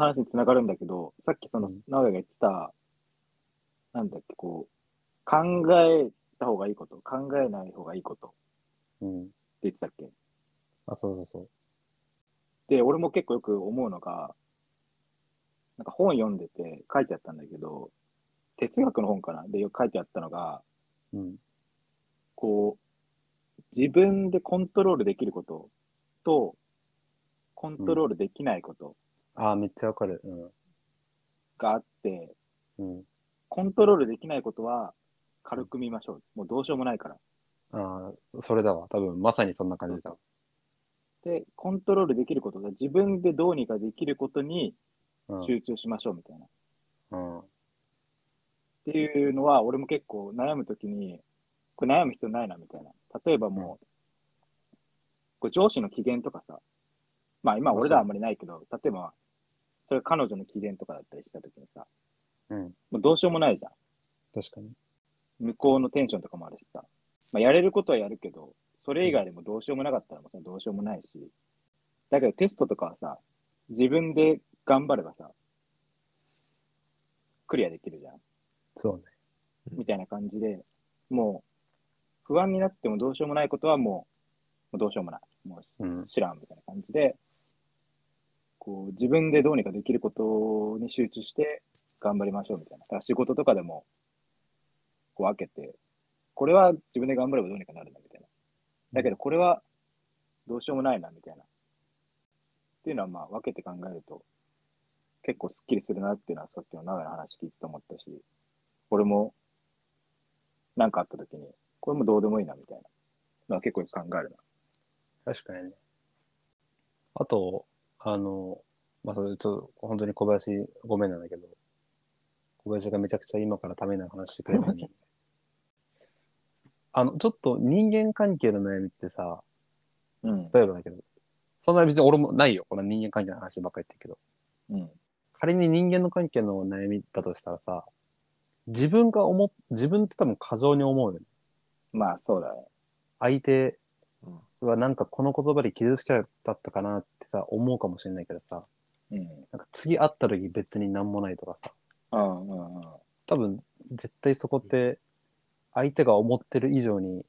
話につながるんだけど、さっきそのうん、直哉が言ってた、なんだっけ、こう、考えた方がいいこと、考えない方がいいことってうん。言ってたっけ？あ、そうそうそう。で、俺も結構よく思うのが、なんか本読んでて書いてあったんだけど、哲学の本かな？でよく書いてあったのが、うん。こう、自分でコントロールできることと、コントロールできないことあー、めっちゃわかる。があって、うん。うん。コントロールできないことは軽く見ましょう。もうどうしようもないから。ああ、それだわ。多分、まさにそんな感じだわ。で、コントロールできることが自分でどうにかできることにうん。集中しましょうみたいな。っうん。ていうのは、俺も結構悩むときに、これ悩む必要ないなみたいな。例えばもう、これ上司の機嫌とかさ、まあ今俺らはあんまりないけど、例えば、それ彼女の機嫌とかだったりしたときにさ、うん。もうどうしようもないじゃん。確かに。向こうのテンションとかもあるしさ、まあ、やれることはやるけど、それ以外でもどうしようもなかったらもうどうしようもないし、だけどテストとかはさ、自分で頑張ればさ、クリアできるじゃん。そうね。みたいな感じで、もう、不安になってもどうしようもないことはもう、もうどうしようもない。もううん。知らんみたいな感じで、こう、自分でどうにかできることに集中して頑張りましょうみたいな。だ仕事とかでも、こう分けて、これは自分で頑張ればどうにかなるなみたいな。だけど、これはどうしようもないなみたいな。っていうのは、まあ、分けて考えると、結構スッキリするなっていうのは、さっきの長いの話聞いてて思ったし、俺も、なんかあった時に、これもどうでもいいなみたいなのは結構よく考えるな。確かにね。あと、あの、まあ、それちょっと本当に小林ごめんなんだけど、小林がめちゃくちゃ今からためになる話してくれるのに、あの、ちょっと人間関係の悩みってさ、うん。例えばだけど、そんな別に俺もないよ。この人間関係の話ばっかり言ってるけど、うん。仮に人間の関係の悩みだとしたらさ、自分が思っ、自分って多分過剰に思うよね。まあ、そうだね。相手うんはなんかこの言葉で傷つけちゃったかなってさ、思うかもしれないけどさ、うん。なんか次会った時別になんもないとかさ、うんうんうん。多分絶対そこって相手が思ってる以上に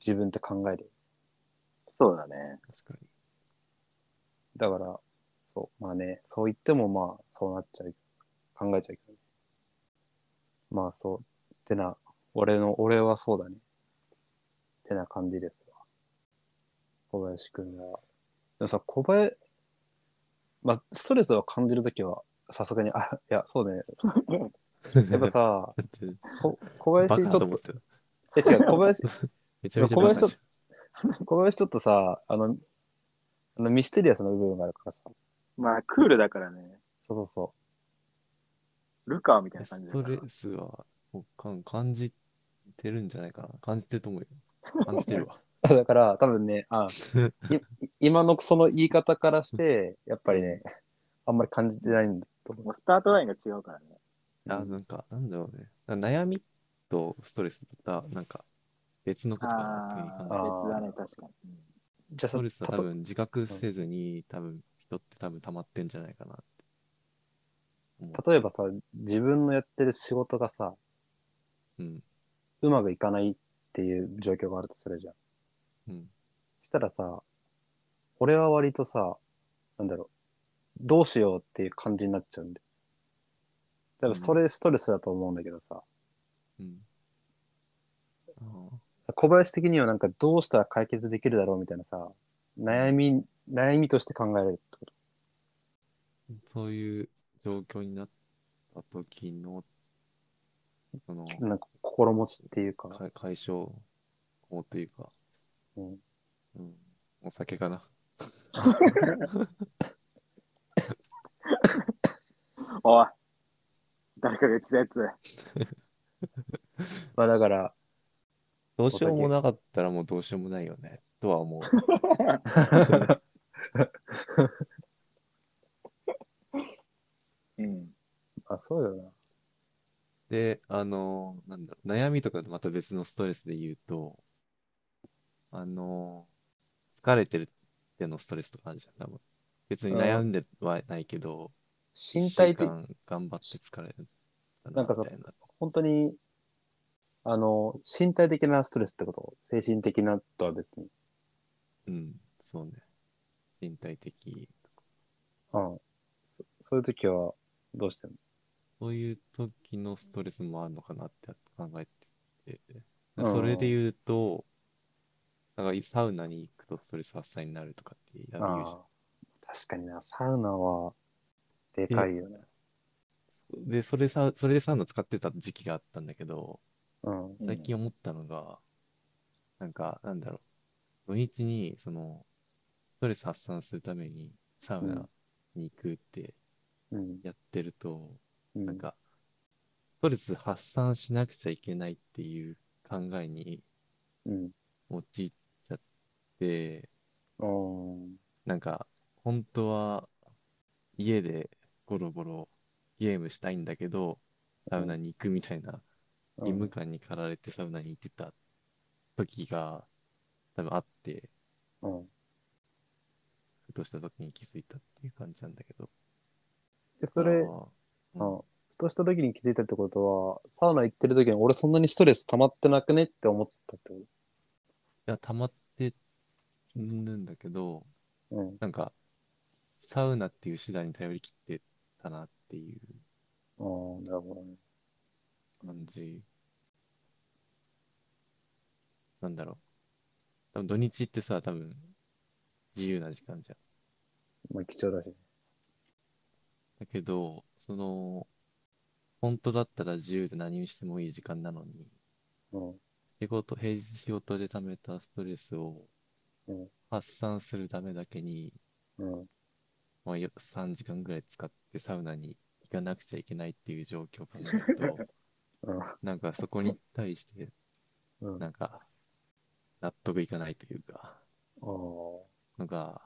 自分って考える。そうだね。確かに。だから、そう、まあね、そう言ってもまあそうなっちゃう、考えちゃうけどね。まあそう、ってな、俺の、俺はそうだね。ってな感じですわ。小林くんが。でもさ、小林、まあ、ストレスを感じるときは、さすがに、あ、いや、そうね。やっぱさ、こ小林ちょっと。え、違う、小林、小林ちょっと、小林ちょっとさ、あの、あのミステリアスな部分があるからさ、まあ、クールだからね。そうそうそルカーみたい。な感じストレスはもうかん感じてるんじゃないかな。感じてると思うよ。感じてるわ。う。だから、多分ね、あ、い今のその言い方からして、やっぱりね、あんまり感じてないんだと思う。スタートラインが違うからね。あ、なんか、なんだろうね。悩みとストレスとなんか別のことかなっていう感じ別だね、確かに。じゃストレスは多分自覚せずに、多分人って多分溜まってんじゃないかなって。例えばさ、自分のやってる仕事がさ、うん。うまくいかないっていう状況があるとするじゃん。うん。したらさ、俺は割とさ、なんだろう、どうしようっていう感じになっちゃうんで。多分それストレスだと思うんだけどさ、うん。あ小林的にはなんかどうしたら解決できるだろうみたいなさ、悩み、悩みとして考えられるってこと。ーそういう状況になった時の、その、なんか心持ちっていうか、か解消法というか、酒かな。おい誰かが言ってたやつ。まあだから、どうしようもなかったらもうどうしようもないよね、とは思う。うん。あ、そうよな。で、あの、なんだろう、悩みとかとまた別のストレスで言うと、あの、疲れてるってのストレスとかあるじゃん、多分。別に悩んではないけど、身体的、頑張って疲れるなんかさ本当に、あの、身体的なストレスってこと？精神的なとは別に。うん、そうね。身体的。うん。そそういう時はどうしてんの？そういう時のストレスもあるのかなって考えてて。うんそれで言うと、なんかサウナに行くとストレス発散になるとかって言う確かにな、サウナは、でかいよね。で、それさ、それでサウナ使ってた時期があったんだけど、うん。うん最近思ったのが、なんか、なんだろう、土日に、その、ストレス発散するためにサウナに行くってうん。やってると、うんなんか、ストレス発散しなくちゃいけないっていう考えにうん。陥って、うん。なんか、本当は家でゴロゴロゲームしたいんだけど、サウナに行くみたいな義務感に駆られてサウナに行ってた時が多分あって、うん。ふとした時に気づいたっていう感じなんだけど。で、それ、うん。ふとした時に気づいたってことは、サウナ行ってる時に俺そんなにストレス溜まってなくねって思ったってこいや、溜まってるんだけど、とうん。なんか、サウナっていう手段に頼り切ってたなっていうああ、なるほどね。感じ。なんだろう。多分土日ってさ、多分自由な時間じゃん。まあ貴重だしね。だけど、その、本当だったら自由で何してもいい時間なのに、うん。仕事、平日仕事で貯めたストレスをうん発散するためだけに、うん。まあ、よ3時間ぐらい使ってサウナに行かなくちゃいけないっていう状況を考えると、うん。なんかそこに対して、うん。なんか、納得いかないというか。のが、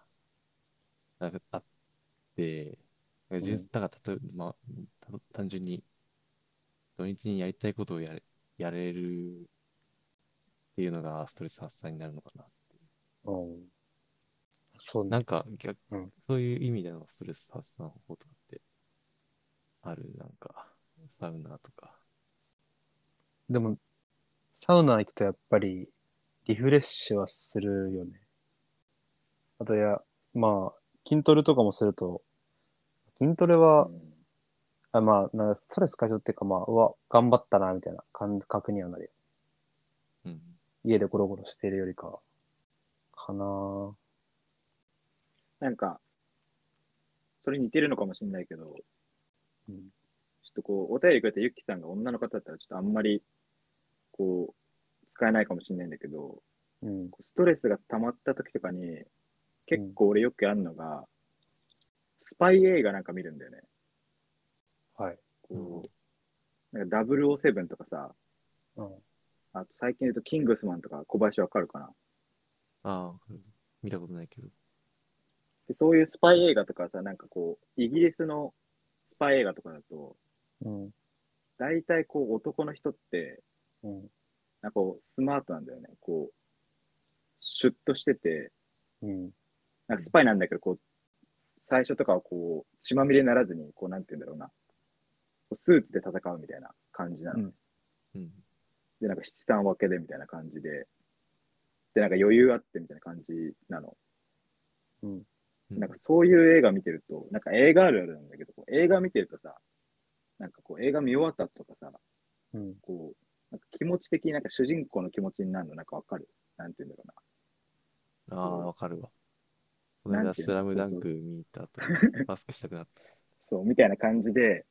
なんかあって、だから例えば、まあ、た単純に、土日にやりたいことをやれやれるっていうのがストレス発散になるのかな。うん。そうね。なんか逆、うんそういう意味でのストレス発散方法とかってある？なんか、サウナとか。でも、サウナ行くとやっぱりリフレッシュはするよね。あとや、まあ、筋トレとかもすると、筋トレは、うんあまあ、なんかストレス解消っていうか、まあ、うわ、頑張ったな、みたいな感覚にはなるよ。うん。家でゴロゴロしているよりかは。かなぁ。なんか、それ似てるのかもしれないけど、うん。ちょっとこう、お便りくれたゆきさんが女の方だったら、ちょっとあんまり、こう、使えないかもしれないんだけど、うん。こうストレスが溜まった時とかに、結構俺よくやるのが、スパイ映画なんか見るんだよね。はい。こう、なんか007とかさ、うん。あと最近言うとキングスマンとか小林わかるかな？ああ、見たことないけど。でそういうスパイ映画とかさ、なんかこう、イギリスのスパイ映画とかだと、うん。大体こう男の人って、うん。なんかこうスマートなんだよね。こう、シュッとしてて、うん。なんかスパイなんだけど、こう、最初とかはこう、血まみれにならずに、こう、なんて言うんだろうな。こうスーツで戦うみたいな感じなの。うんうん。で、なんか七三分けでみたいな感じで、で、なんか余裕あってみたいな感じなの。うん。うんなんかそういう映画見てると、なんか映画あるあるなんだけど、こう映画見てるとさ、なんかこう映画見終わった後とかさ、うん。こう、なんか気持ち的になんか主人公の気持ちになるのなんかわかる？なんて言うんだろうな。ああ、わかるわ。この間、なんていうの？スラムダンク見た後、バスケしたくなった。そう、みたいな感じで、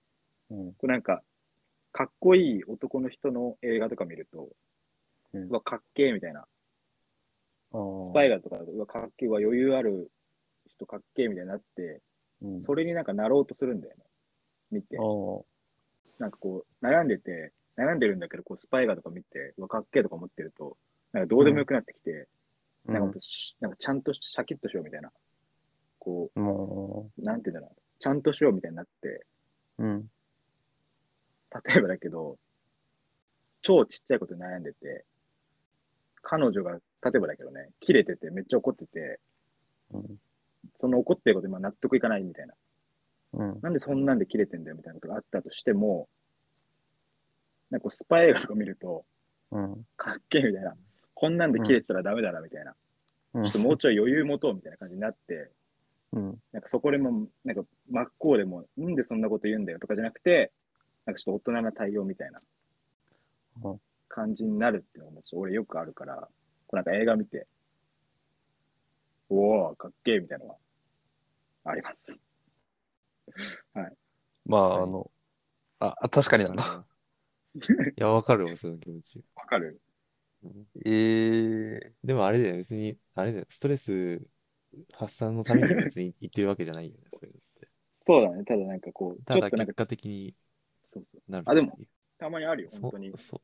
うん。こうなんか、かっこいい男の人の映画とか見ると、うんうわ、かっけえみたいな。スパイ画とかうわ、かっけえわ、余裕ある人かっけえみたいになって、うん。それになんかなろうとするんだよね。見て。なんかこう、悩んでて、悩んでるんだけど、こう、スパイ画とか見て、うわ、かっけえとか思ってると、なんかどうでもよくなってきて、うんなんかなんかちゃんとシャキッとしようみたいな。こもう、なんていうんだろう。ちゃんとしようみたいになって、う、うん。例えばだけど、超ちっちゃいことに悩んでて、彼女が、例えばだけどね、切れててめっちゃ怒ってて、うん。その怒ってることにまあ納得いかないみたいなうん。なんでそんなんで切れてんだよみたいなことがあったとしても、なんかスパイ映画とか見ると、うん。かっけえみたいな。こんなんで切れてたらダメだなみたいな。うんちょっともうちょい余裕持とうみたいな感じになって、うん。なんかそこでも、なんか真っ向でも、なんでそんなこと言うんだよとかじゃなくて、なんかちょっと大人な対応みたいなうん感じになるっていうのが、俺よくあるから、こうなんか映画見て、おお、かっけえみたいなのはあります。まあ、確かにあの、あ、あ確かになんだ。いや、わかるわ、その気持ち。わかるうんええでもあれだよ、別に、あれだよ、ストレス発散のために別に言ってるわけじゃないよね、そういうのって。そうだね。ただなんかこう、ちただ結、果的にそうそうなるあでもたまにあるよ、本当にそう。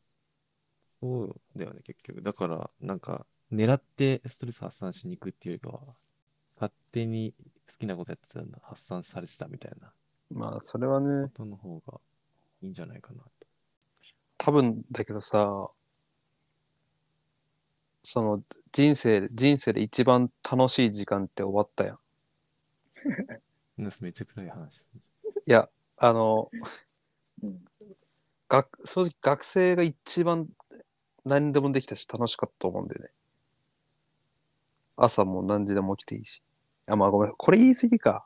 そう。だよね、結局。だから、なんか、狙ってストレス発散しに行くっていうよりかは、勝手に好きなことやってたんだ、発散されてたみたいなまあ、それはねこ、との方がいいんじゃないかなと。多分だけどさ、その人生で、人生で一番楽しい時間って終わったやん。めっちゃ暗い話。いや、あの、うん。学正直学生が一番何でもできたし楽しかったと思うんだよね。朝も何時でも起きていいし。あ、まあごめん、これ言い過ぎか。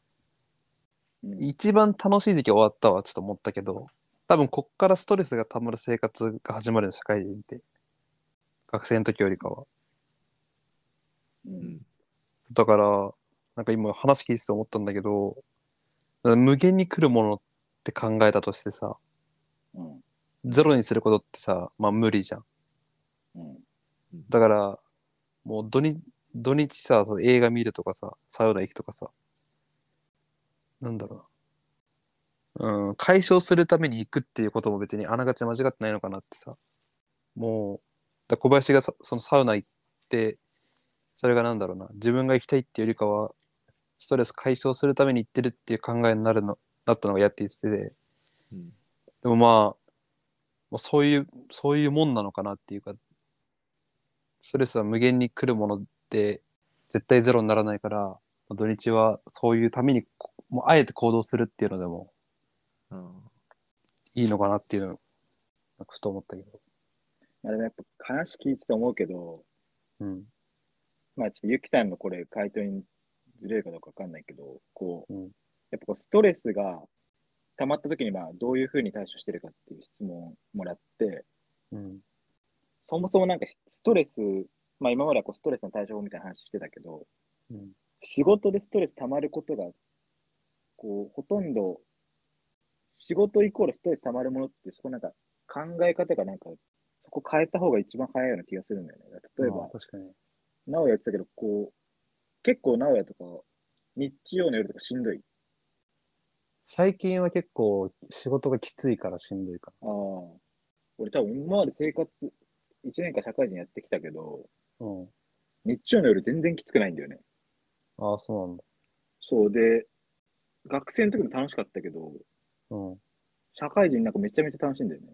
うん一番楽しい時期終わったわ、ちょっと思ったけど、多分こっからストレスが溜まる生活が始まるの、社会人って。学生の時よりかは。う。うんん。だから、なんか今話聞いてて思ったんだけど、無限に来るものって考えたとしてさ、うん。ゼロにすることってさ、まあ無理じゃん。うん。だから、もう土日、土日さ、映画見るとかさ、サウナ行くとかさ、なんだろうな。うん、解消するために行くっていうことも別にあながち間違ってないのかなってさ。もう、だ小林がさそのサウナ行って、それがなんだろうな、自分が行きたいっていうよりかは、ストレス解消するために行ってるっていう考えになるの、なったのがやっていて、でうん。もまあ、もうそういう、そういうもんなのかなっていうか、ストレスは無限に来るもので、絶対ゼロにならないから、土日はそういうために、こもうあえて行動するっていうのでもうんいいのかなっていうのを、なふと思ったけど。まあでもやっぱ話聞いてて思うけど、うん。まあちょっとゆきさんのこれ回答にずれるかどうかわかんないけど、こう、うんやっぱこうストレスが溜まった時にまあどういうふうに対処してるかっていう質問をもらって、うん。そもそもなんかストレス、まあ今まではこうストレスの対処法みたいな話してたけど、うん。仕事でストレス溜まることが、こう、ほとんど、仕事イコールストレス溜まるものって、そこなんか考え方がなんか、そこ変えた方が一番早いような気がするんだよね。例えばまあ、確かに。直哉言ってたけど、こう、結構直哉とか、日曜の夜とかしんどい？最近は結構仕事がきついからしんどいかああ。俺多分今まで生活、1年間社会人やってきたけど、な。うん。日曜の夜全然きつくないんだよね。ああ、そうなんだ。そうで、学生の時も楽しかったけど、うん。あ社会人なんかめちゃめちゃ楽しいんだよね。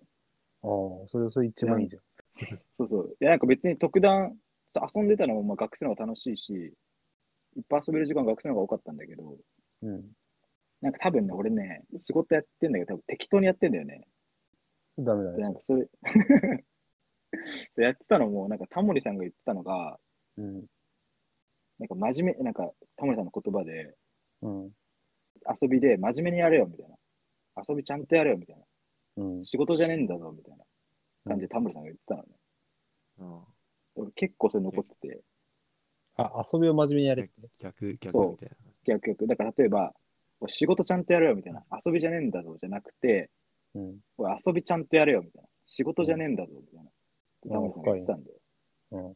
あ、それ、それ一番いいじゃん。そうそう。いや、なんか別に特段、そう遊んでたのもまあ学生の方が楽しいし、いっぱい遊べる時間は学生の方が多かったんだけど、うん。なんか多分ね、俺ね、仕事やってんだけど、多分適当にやってんだよね。ダメだねでなん。かそれやってたのも、なんかタモリさんが言ってたのが、うん。なんか真面目、なんかタモリさんの言葉で、うん。遊びで真面目にやれよ、みたいな。遊びちゃんとやれよ、みたいな。うん。仕事じゃねえんだぞ、みたいな感じでタモリさんが言ってたのね。うん俺結構それ残ってて、あ、遊びを真面目にやれって？逆、逆みたいな。逆逆。だから例えば、仕事ちゃんとやれよ、みたいな。遊びじゃねえんだぞ、じゃなくて、うん。遊びちゃんとやれよ、みたいな。仕事じゃねえんだぞ、みたいな。うんタモリさんが言ってたんだよ。うん。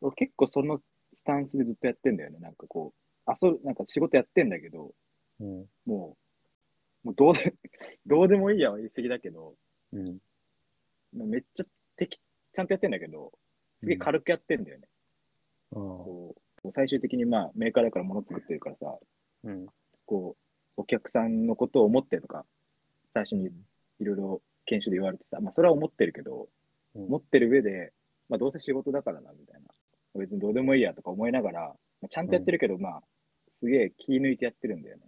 俺結構そのスタンスでずっとやってんだよね。なんかこう、遊ぶ、なんか仕事やってんだけど、うん。もう、もうどうで、どうでもいいやは言い過ぎだけど、うん。めっちゃ適ちゃんとやってんだけど、すげえ軽くやってんだよね。あこう最終的にまあメーカーだから物作ってるからさ、うん。こう、お客さんのことを思ってとか、最初にいろいろ研修で言われてさ、まあそれは思ってるけど、うん思ってる上で、まあどうせ仕事だからな、みたいな。別にどうでもいいやとか思いながら、まあ、ちゃんとやってるけど、まあ、すげえ気抜いてやってるんだよね。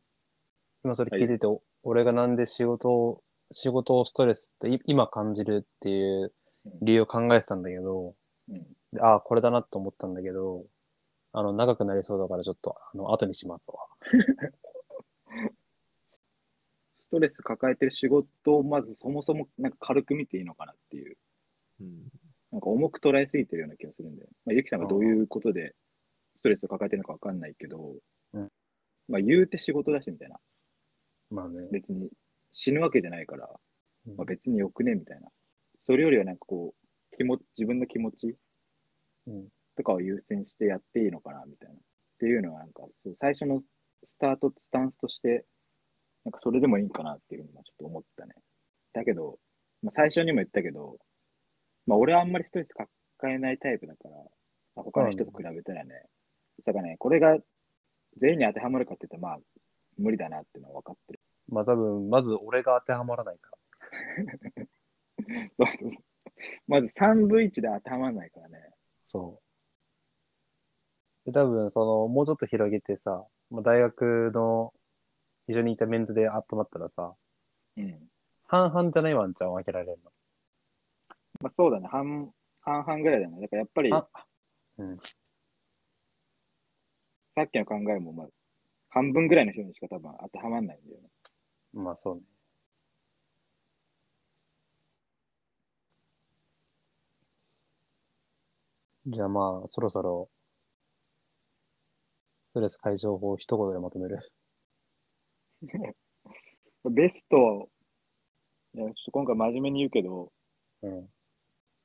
今それ聞いてて、俺がなんで仕事を、仕事をストレスってい今感じるっていう理由を考えてたんだけど、うん。でああ、これだなと思ったんだけど、あの、長くなりそうだからちょっと、あの、後にしますわ。ストレス抱えてる仕事をまずそもそもなんか軽く見ていいのかなっていう、うん。なんか重く捉えすぎてるような気がするんで、まあ、ゆきさんがどういうことでストレスを抱えてるのかわかんないけど、うんまあ言うて仕事だしみたいな。まあね。別に死ぬわけじゃないから、うんまあ、別によくねみたいな。それよりはなんかこう、気持ち、自分の気持ちうんとかを優先してやっていいのかなみたいな。っていうのはなんか、そう最初のスタート、スタンスとして、なんかそれでもいいかなっていうふうにまあちょっと思ったね。だけど、まあ、最初にも言ったけど、まあ俺はあんまりストレス抱えないタイプだから、まあ、他の人と比べたらね、だからね、これが全員に当てはまるかって言ったらまあ無理だなっていうのは分かってる。まあ多分、まず俺が当てはまらないか そうそうそう。まず3分1で当てはまらないからね。ら。そう。で、多分、その、もうちょっと広げてさ、まあ、大学の一緒にいたメンズで集まったらさ、うん。半々じゃないワンちゃん分けられるまあそうだね。半、半々ぐらいだね。だからやっぱり。うん。っきの考えもまあ、半分ぐらいの人にしか多分当てはまらないんだよね。まあそうね。じゃあまあ、そろそろ、ストレス解消法を一言でまとめる。ベスト、いや、ちょっと今回真面目に言うけど、うん。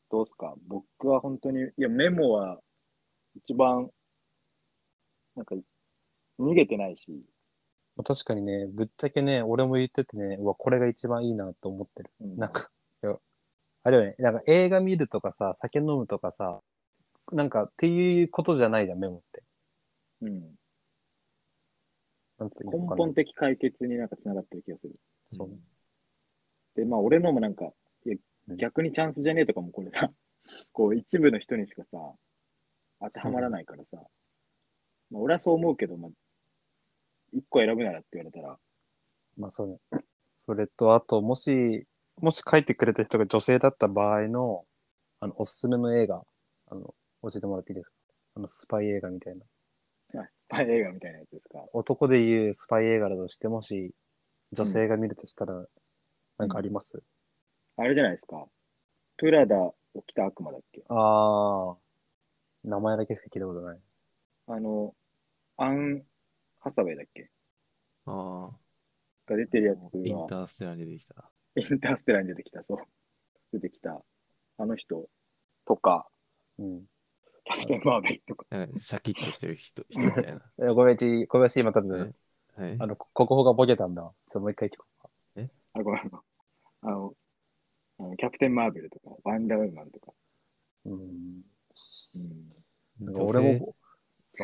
どうすか？僕は本当に、いや、メモは一番、なんか、逃げてないし、まあ確かにね、ぶっちゃけね、俺も言っててね、うわ、これが一番いいなと思ってる。うんなんか、いやあれよね、なんか映画見るとかさ、酒飲むとかさ、なんかっていうことじゃないじゃん、メモって。うん、なんつうの根本的解決になんか繋がってる気がする。そう。で、まあ、俺のもなんか、逆にチャンスじゃねえとかもこれさ、こう、一部の人にしかさ、当てはまらないからさ、まあ、俺はそう思うけど、まあ、一個選ぶならって言われたら、まあそうね。それと、あと、もし、もし書いてくれた人が女性だった場合の、あの、おすすめの映画、あの、教えてもらっていいですか？あの、スパイ映画みたいな。あスパイ映画みたいなやつですか？男で言うスパイ映画だとして、もし、女性が見るとしたら、なんかあります、あれじゃないですか。プラダを着た悪魔だっけ？ああ、名前だけしか聞いたことない。あの、アン・ハサウェイだっけ？あが出てるやつインターステラーに出てきた。インターステラーに出てきた、そう。出てきた、あの人とか、うん。キャプテン・マーベルとか。シャキッとしてる人 人みたいな。えごめんち、小林今多分、はい。あの、国宝がボケたんだ。ちょっともう一回聞こうか。あ、ごめん。あの、あのキャプテン・マーベルとか、ワンダーウーマンとか。うん。うん。なんか俺も、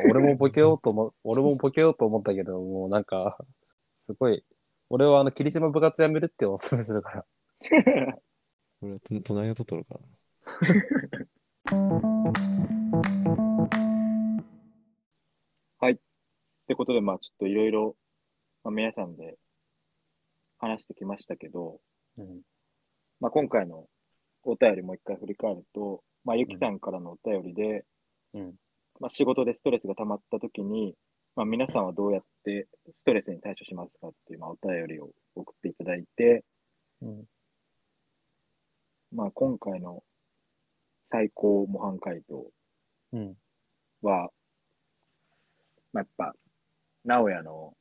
俺もボケようと思、俺もボケようと思ったけど、もうなんか、すごい、俺はあの、霧島部活やめるっておすすめするから。これはと隣のトトロか ってことで、まあちょっといろいろ、まあ、皆さんで話してきましたけど、うん。まあ今回のお便りもう一回振り返ると、まあゆきさんからのお便りで、うん。まあ仕事でストレスが溜まった時に、まあ皆さんはどうやってストレスに対処しますかっていう、まあ、お便りを送っていただいて、うん。まあ今回の最高模範解答うん。は、まあ、やっぱ、直哉の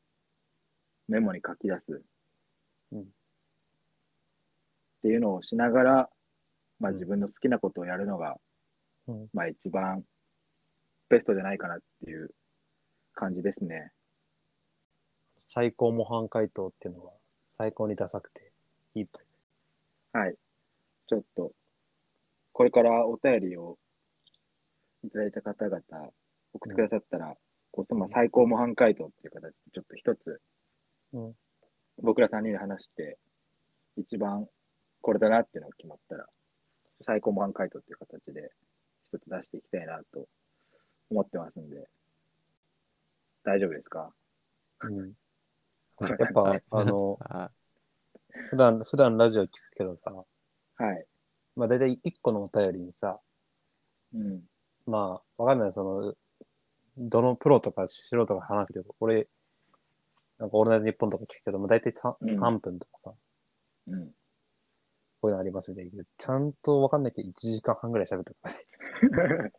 メモに書き出す。うんっていうのをしながら、まあうん自分の好きなことをやるのが、うんまあ一番ベストじゃないかなっていう感じですね。最高模範解答っていうのは、最高にダサくていいと。はい。ちょっと、これからお便りをいただいた方々、送ってくださったら、こうその最高模範解答っていう形で、ちょっと一つ、うん僕ら3人で話して、一番これだなっていうのが決まったら、最高模範解答っていう形で、一つ出していきたいなと思ってますんで、大丈夫ですか？うん。やっぱ、あの、あ普段、普段ラジオ聞くけどさ、はい。まあ大体1個のお便りにさ、うん。まあ、わかんない、その、どのプロとか素人が話すけど、俺、なんかオールナイトニッポンとか聞くけど、まあ大体 3, うん3分とかさ、うん。こういうのありますみたいな。ちゃんとわかんないけど、1時間半ぐらい喋ったからね。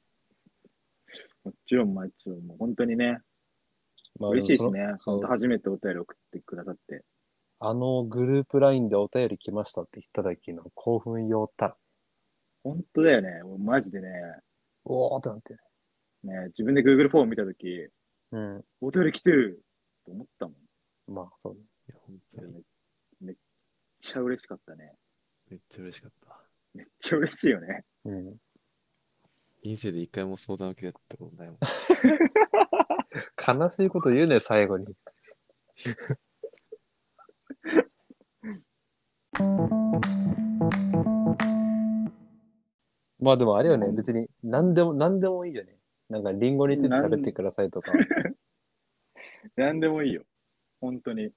もちろん、もちろん、もう本当にね、まあ嬉しいですね。本当初めてお便り送ってくださって。あのグループ LINE でお便り来ましたって言った時の興奮よったら、本当だよね。もうマジでね、おーってなって。ね自分で Google フォーム見たとき、うん。お便り来てると思ったもん。まあ、そう。いや、本当にそれめめっちゃ嬉しかったね。めっちゃ嬉しかった。めっちゃ嬉しいよね。うん。人生で一回も相談受けたことないもん。悲しいこと言うね、最後に。まあでもあれよね、別に何でも、何でもいいよね。なんかリンゴについて喋ってくださいとか、なんでもいいよ。本当に。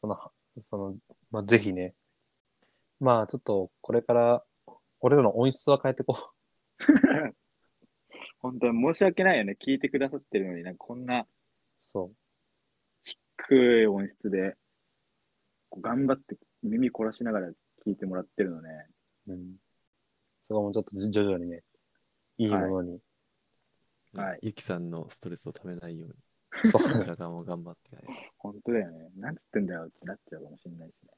その、その、まあぜひね。まあちょっとこれから、俺らの音質は変えてこ 本当に申し訳ないよね。聞いてくださってるのに、なんかこんなう。そ低い音質で、こう頑張って耳凝らしながら聞いてもらってるのね。う。うん。そこもちょっと徐々にね、いいものに。はいゆきさんのストレスをためないように、そうこちら側も頑張って。本当だよね。なんつってんだよってなっちゃうかもしれないしね。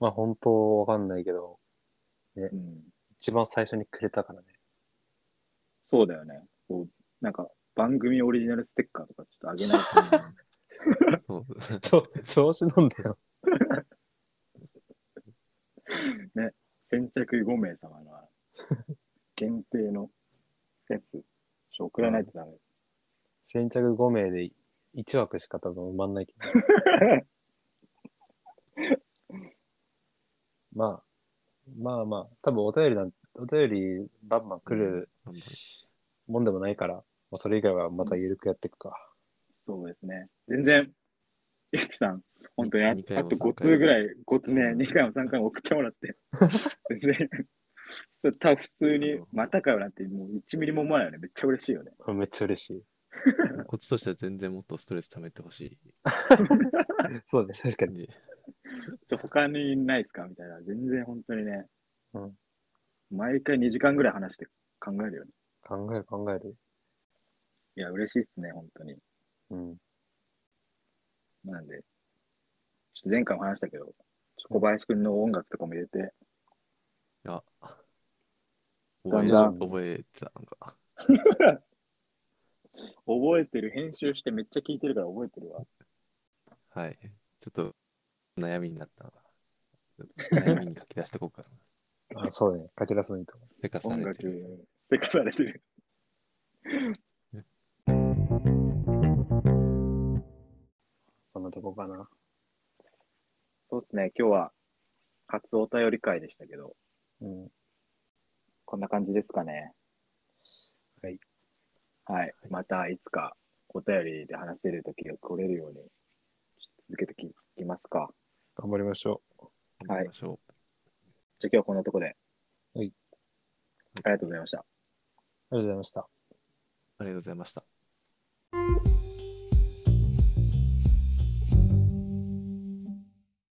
まあ本当わかんないけど、うん。一番最初にくれたからね。そうだよね。こう、なんか番組オリジナルステッカーとかちょっとあげないと、そう。ちょ、調子乗んだよ。先着5名様の限定のやつ、送らないとダメ。先着5名で1枠しか多分埋まんないけど。まあ、まあまあ、多分お便りなん、お便りバンバン来るもんでもないから、まあ、それ以外はまた緩くやっていくか。そうですね。全然、ゆきさん、本当にああ二回もと5三回も通ぐらい、5通ね、2回も3回も送ってもらって、全然、それ多分普通に、またかよなんて、もう1ミリも思わないよね。めっちゃ嬉しいよね。めっちゃ嬉しい。こっちとしては全然もっとストレス溜めてほしい。そうね、確かに。でちょ他にないですか？みたいな。全然本当にね、うん毎回2時間ぐらい話して考えるよね。考える考える。いや、嬉しいっすね、本当に。うん。なんで、ちょっと前回も話したけど、ちょ小林くんの音楽とかも入れて、いや、だ覚え覚えてたのか。覚えてる、編集してめっちゃ聞いてるから覚えてるわ。はい。ちょっと悩みになったのが、悩みに書き出してこうかな。あそうね、書き出すのいいと思せかされてる。、せかされてる。う。そんなとこかな。そうですね、今日は初お便り会でしたけど、うん。こんな感じですかね。はい。はい。またいつかお便りで話せる時が来れるように、続けていきますか。頑張りましょはいじゃあ今日はこんなとこで。はい。ありがとうございました。う。ありがとうございました。う。ありがとうございました。